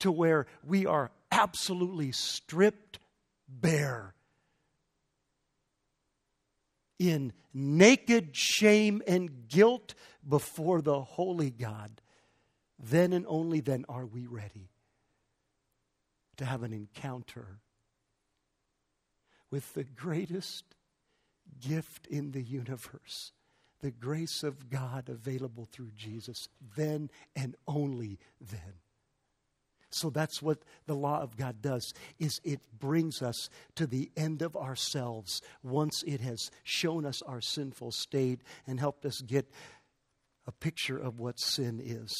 to where we are absolutely stripped bare in naked shame and guilt before the holy God, then and only then are we ready to have an encounter with the greatest gift in the universe the grace of God available through Jesus, then and only then. So that's what the law of God does is it brings us to the end of ourselves once it has shown us our sinful state and helped us get a picture of what sin is.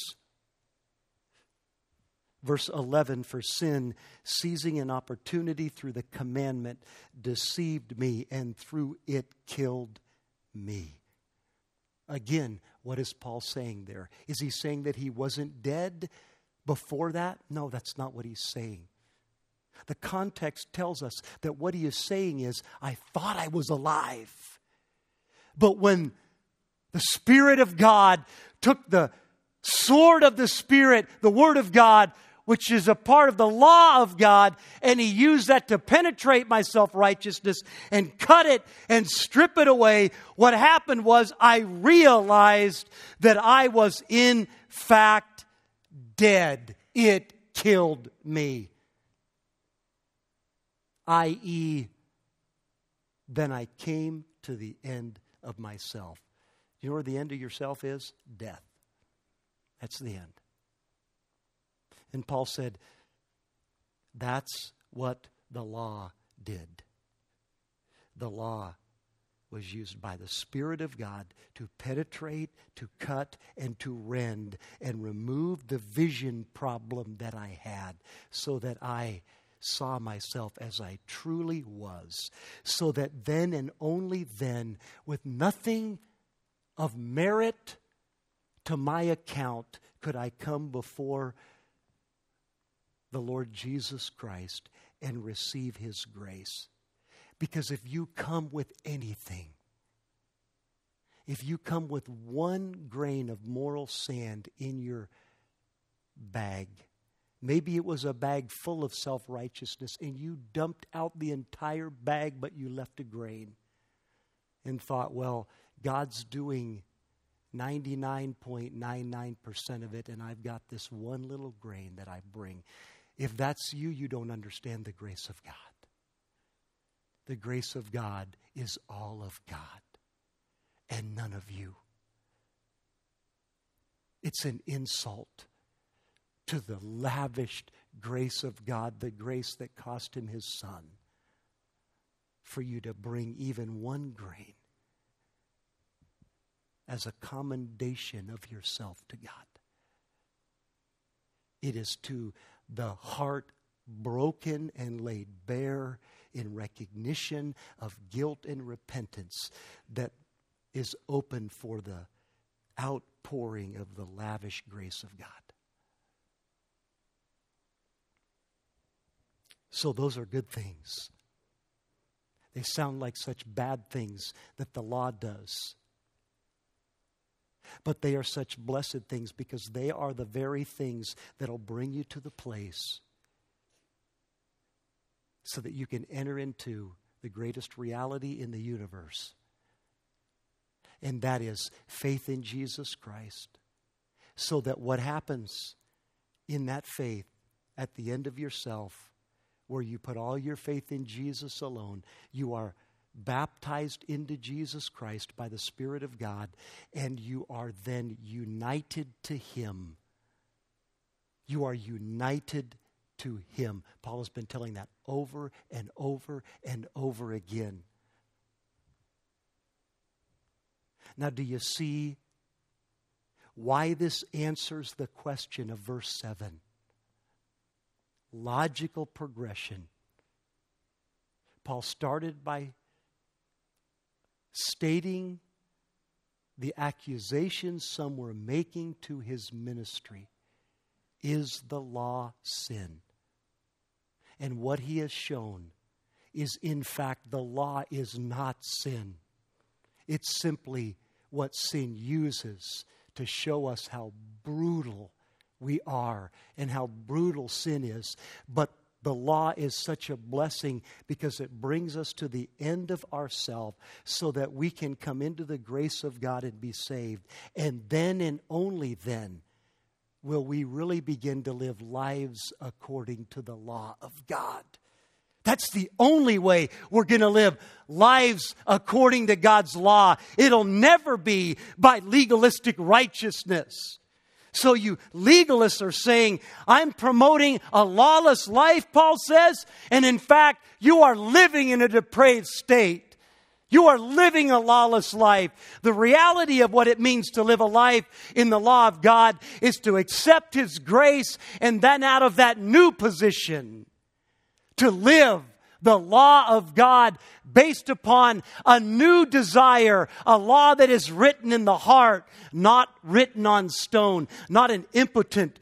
Verse 11 For sin, seizing an opportunity through the commandment, deceived me and through it killed me. Again, what is Paul saying there? Is he saying that he wasn't dead? Before that? No, that's not what he's saying. The context tells us that what he is saying is, I thought I was alive. But when the Spirit of God took the sword of the Spirit, the Word of God, which is a part of the law of God, and he used that to penetrate my self righteousness and cut it and strip it away. What happened was I realized that I was in fact dead. It killed me. I.e., then I came to the end of myself. You know where the end of yourself is? Death. That's the end. And Paul said, that's what the law did. The law was used by the Spirit of God to penetrate, to cut, and to rend and remove the vision problem that I had so that I saw myself as I truly was. So that then and only then, with nothing of merit to my account, could I come before the Lord Jesus Christ and receive His grace. Because if you come with anything, if you come with one grain of moral sand in your bag, maybe it was a bag full of self righteousness and you dumped out the entire bag, but you left a grain and thought, well, God's doing 99.99% of it, and I've got this one little grain that I bring. If that's you, you don't understand the grace of God. The grace of God is all of God and none of you. It's an insult to the lavished grace of God, the grace that cost him his son, for you to bring even one grain as a commendation of yourself to God. It is to the heart broken and laid bare in recognition of guilt and repentance that is open for the outpouring of the lavish grace of God. So, those are good things. They sound like such bad things that the law does. But they are such blessed things because they are the very things that'll bring you to the place so that you can enter into the greatest reality in the universe. And that is faith in Jesus Christ. So that what happens in that faith at the end of yourself, where you put all your faith in Jesus alone, you are baptized into Jesus Christ by the Spirit of God, and you are then united to Him. You are united to Him. Paul has been telling that over and over and over again. Now, do you see why this answers the question of verse 7? Logical progression. Paul started by stating the accusations some were making to his ministry. Is the law sin? And what he has shown is, in fact, the law is not sin. It's simply what sin uses to show us how brutal we are and how brutal sin is. But the law is such a blessing because it brings us to the end of ourselves so that we can come into the grace of God and be saved. And then and only then will we really begin to live lives according to the law of God. That's the only way we're going to live lives according to God's law. It'll never be by legalistic righteousness. So you legalists are saying, I'm promoting a lawless life, Paul says, and in fact, you are living in a depraved state. You are living a lawless life. The reality of what it means to live a life in the law of God is to accept His grace and then out of that new position to live the law of God based upon a new desire, a law that is written in the heart, not written on stone, not an impotent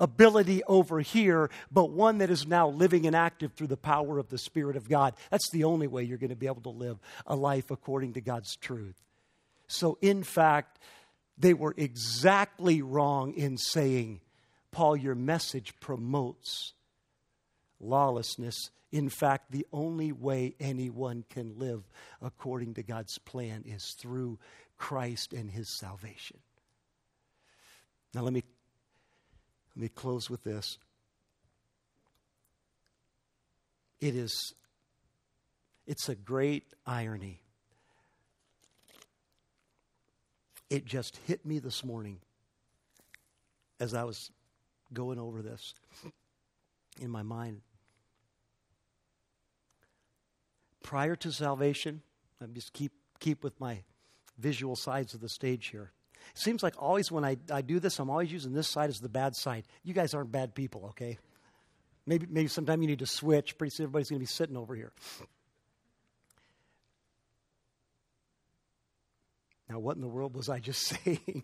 ability over here, but one that is now living and active through the power of the Spirit of God. That's the only way you're going to be able to live a life according to God's truth. So, in fact, they were exactly wrong in saying, Paul, your message promotes lawlessness. In fact, the only way anyone can live according to God's plan is through Christ and his salvation. Now, let me, let me close with this. It is, it's a great irony. It just hit me this morning as I was going over this in my mind. Prior to salvation, I just keep keep with my visual sides of the stage here. It seems like always when I, I do this, I'm always using this side as the bad side. You guys aren't bad people, okay? Maybe, maybe sometime you need to switch. Pretty soon everybody's going to be sitting over here. Now, what in the world was I just (laughs) saying?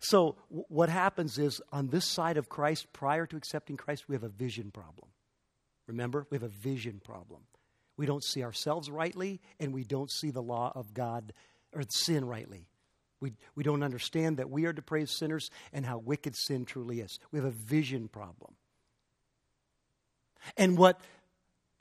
so, w- what happens is on this side of Christ, prior to accepting Christ, we have a vision problem. Remember, we have a vision problem. We don't see ourselves rightly, and we don't see the law of God or sin rightly. We, we don't understand that we are depraved sinners and how wicked sin truly is. We have a vision problem. And what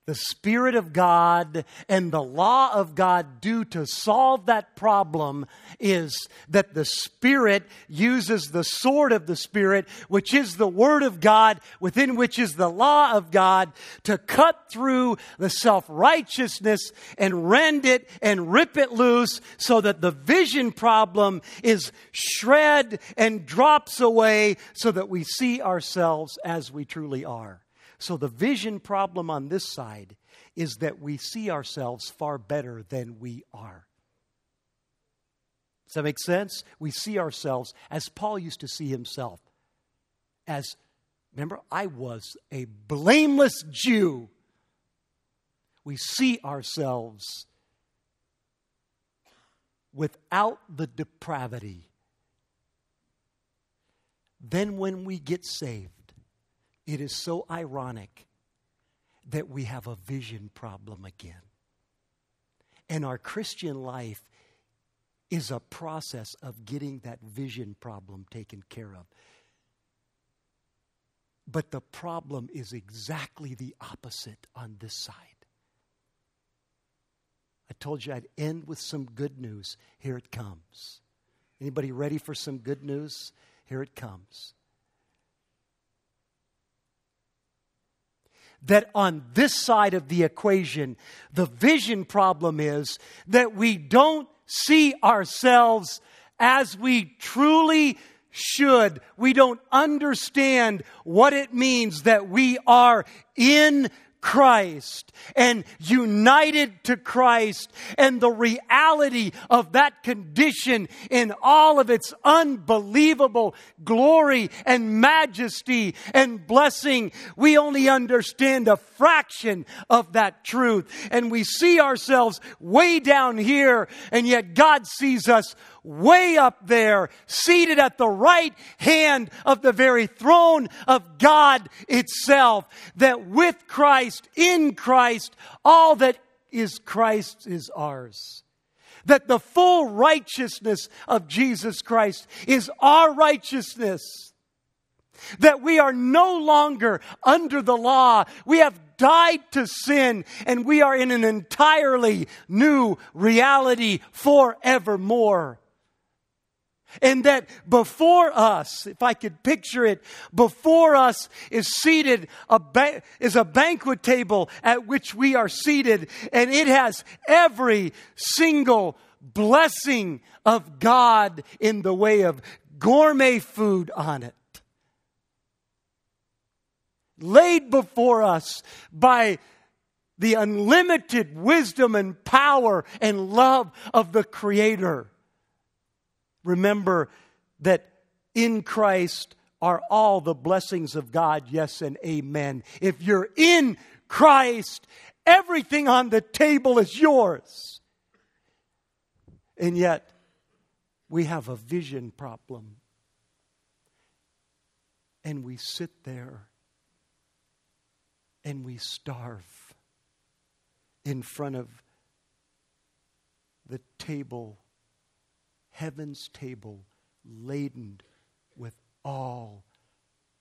the Spirit of God and the law of God do to solve that problem is that the Spirit uses the sword of the Spirit, which is the Word of God, within which is the law of God, to cut through the self righteousness and rend it and rip it loose so that the vision problem is shred and drops away so that we see ourselves as we truly are. So the vision problem on this side is that we see ourselves far better than we are. Does that make sense? We see ourselves as Paul used to see himself. As, remember, I was a blameless Jew. We see ourselves without the depravity. Then, when we get saved, it is so ironic that we have a vision problem again. And our Christian life is a process of getting that vision problem taken care of. But the problem is exactly the opposite on this side. I told you I'd end with some good news. Here it comes. Anybody ready for some good news? Here it comes. That on this side of the equation, the vision problem is that we don't see ourselves as we truly should. We don't understand what it means that we are in Christ and united to Christ and the reality of that condition in all of its unbelievable glory and majesty and blessing. We only understand a fraction of that truth and we see ourselves way down here and yet God sees us way up there, seated at the right hand of the very throne of God itself. That with Christ, in Christ, all that is Christ is ours. That the full righteousness of Jesus Christ is our righteousness. That we are no longer under the law. We have died to sin and we are in an entirely new reality forevermore. And that before us, if I could picture it, before us is seated a ba- is a banquet table at which we are seated, and it has every single blessing of God in the way of gourmet food on it. Laid before us by the unlimited wisdom and power and love of the Creator remember that in Christ are all the blessings of God, yes and amen. If you're in Christ, everything on the table is yours. And yet, we have a vision problem. and we sit there and we starve in front of the table, heaven's table, laden with all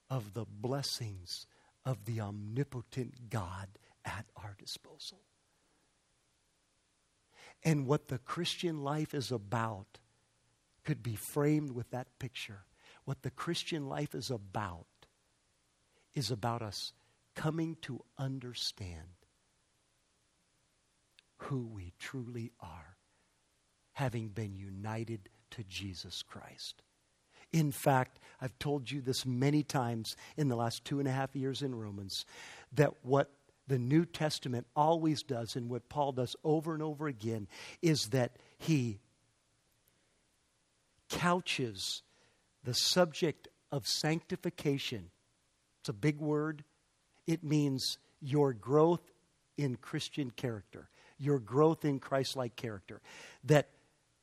of the blessings of the omnipotent God at our disposal. And what the Christian life is about could be framed with that picture. What the Christian life is about is about us coming to understand who we truly are, having been united to Jesus Christ. In fact, I've told you this many times in the last two and a half years in Romans that what the New Testament always does, and what Paul does over and over again, is that he couches the subject of sanctification. It's a big word. It means your growth in Christian character, your growth in Christ like character. That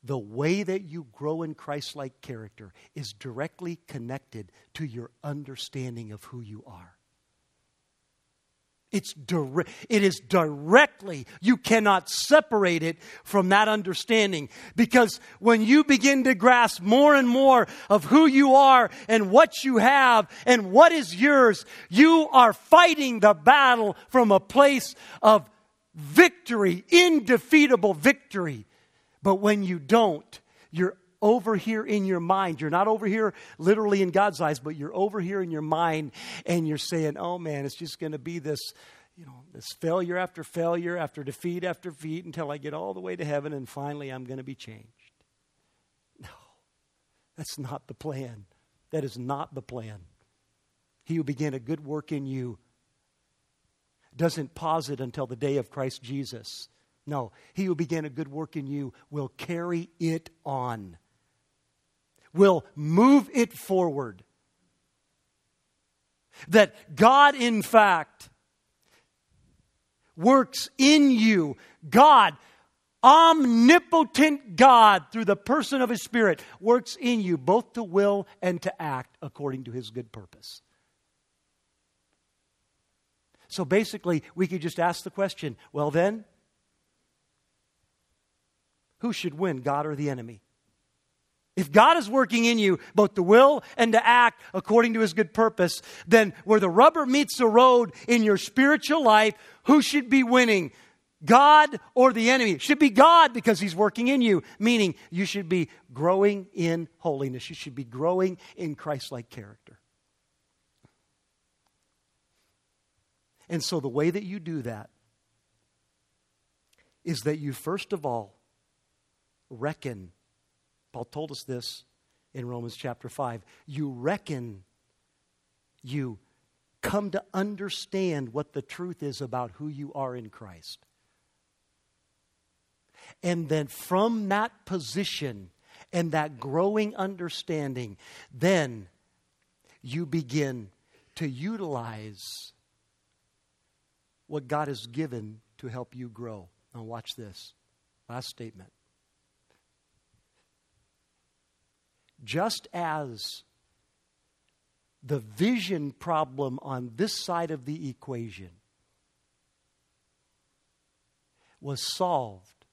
the way that you grow in Christ like character is directly connected to your understanding of who you are. It's dire- it is directly, you cannot separate it from that understanding. Because when you begin to grasp more and more of who you are and what you have and what is yours, you are fighting the battle from a place of victory, indefeatable victory. But when you don't, you're over here in your mind. You're not over here literally in God's eyes, but you're over here in your mind and you're saying, oh man, it's just going to be this, you know, this failure after failure, after defeat after defeat until I get all the way to heaven and finally I'm going to be changed. No, that's not the plan. That is not the plan. He who began a good work in you doesn't pause it until the day of Christ Jesus. No, he who began a good work in you will carry it on will move it forward. That God, in fact, works in you. God, omnipotent God, through the person of His Spirit, works in you both to will and to act according to His good purpose. So basically, we could just ask the question well, then, who should win, God or the enemy? If God is working in you both to will and to act according to his good purpose, then where the rubber meets the road in your spiritual life, who should be winning? God or the enemy? It should be God because he's working in you, meaning you should be growing in holiness. You should be growing in Christ like character. And so the way that you do that is that you first of all reckon Paul told us this in Romans chapter 5. You reckon, you come to understand what the truth is about who you are in Christ. And then from that position and that growing understanding, then you begin to utilize what God has given to help you grow. Now, watch this. Last statement. Just as the vision problem on this side of the equation was solved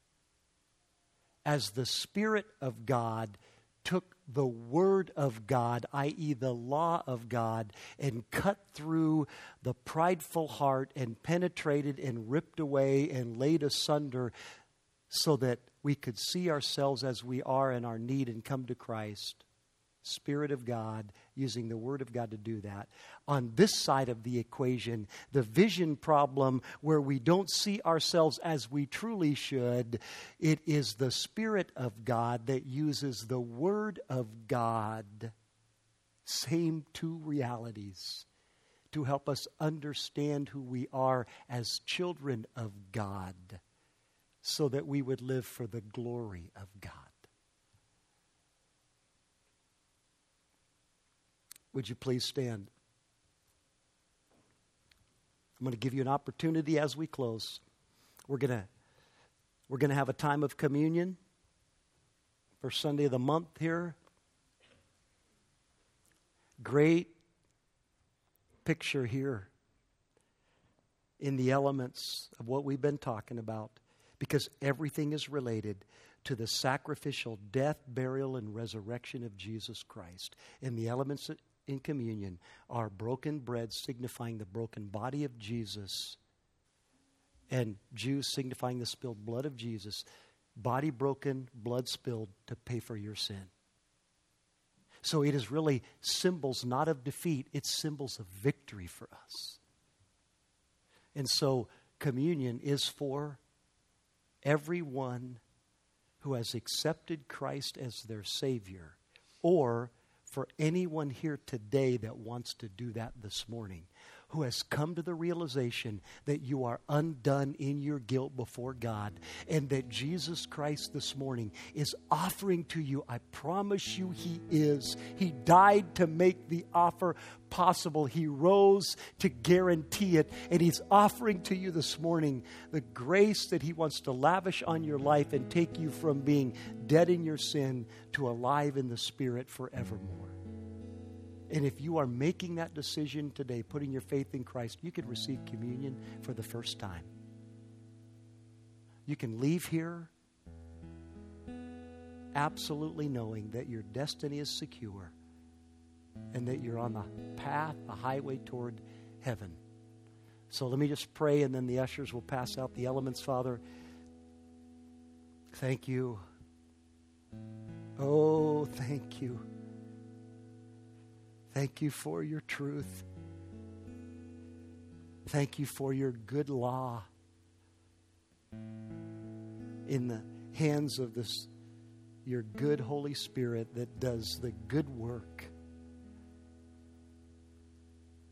as the Spirit of God took the Word of God, i.e., the law of God, and cut through the prideful heart and penetrated and ripped away and laid asunder so that we could see ourselves as we are in our need and come to Christ. Spirit of God, using the Word of God to do that. On this side of the equation, the vision problem where we don't see ourselves as we truly should, it is the Spirit of God that uses the Word of God, same two realities, to help us understand who we are as children of God so that we would live for the glory of God. Would you please stand? I'm going to give you an opportunity as we close. We're going to we're going to have a time of communion. First Sunday of the month here. Great picture here in the elements of what we've been talking about because everything is related to the sacrificial death, burial, and resurrection of Jesus Christ. And the elements in communion are broken bread, signifying the broken body of Jesus, and juice signifying the spilled blood of Jesus. Body broken, blood spilled to pay for your sin. So it is really symbols not of defeat, it's symbols of victory for us. And so communion is for everyone who has accepted Christ as their Savior, or for anyone here today that wants to do that this morning who has come to the realization that you are undone in your guilt before God and that Jesus Christ this morning is offering to you. I promise you, He is. He died to make the offer possible, He rose to guarantee it, and He's offering to you this morning the grace that He wants to lavish on your life and take you from being dead in your sin to alive in the Spirit forevermore. And if you are making that decision today, putting your faith in Christ, you can receive communion for the first time. You can leave here absolutely knowing that your destiny is secure and that you're on the path, the highway toward heaven. So let me just pray, and then the ushers will pass out the elements, Father. Thank you. Oh, thank you. Thank you for your truth. Thank you for your good law in the hands of this your good Holy Spirit that does the good work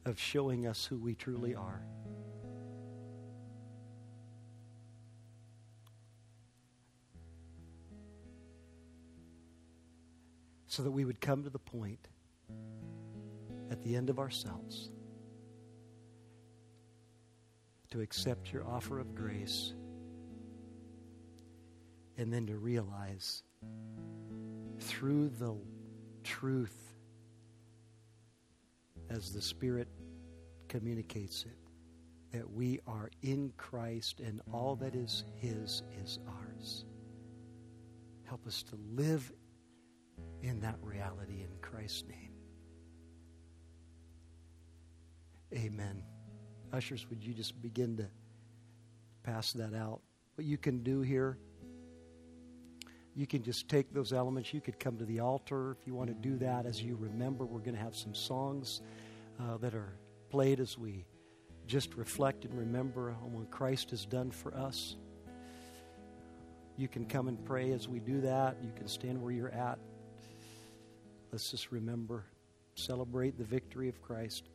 of showing us who we truly are. So that we would come to the point at the end of ourselves to accept your offer of grace and then to realize through the truth as the Spirit communicates it that we are in Christ and all that is His is ours. Help us to live in that reality in Christ's name. Amen. Ushers, would you just begin to pass that out? What you can do here, you can just take those elements. You could come to the altar if you want to do that. As you remember, we're going to have some songs uh, that are played as we just reflect and remember on what Christ has done for us. You can come and pray as we do that. You can stand where you're at. Let's just remember, celebrate the victory of Christ.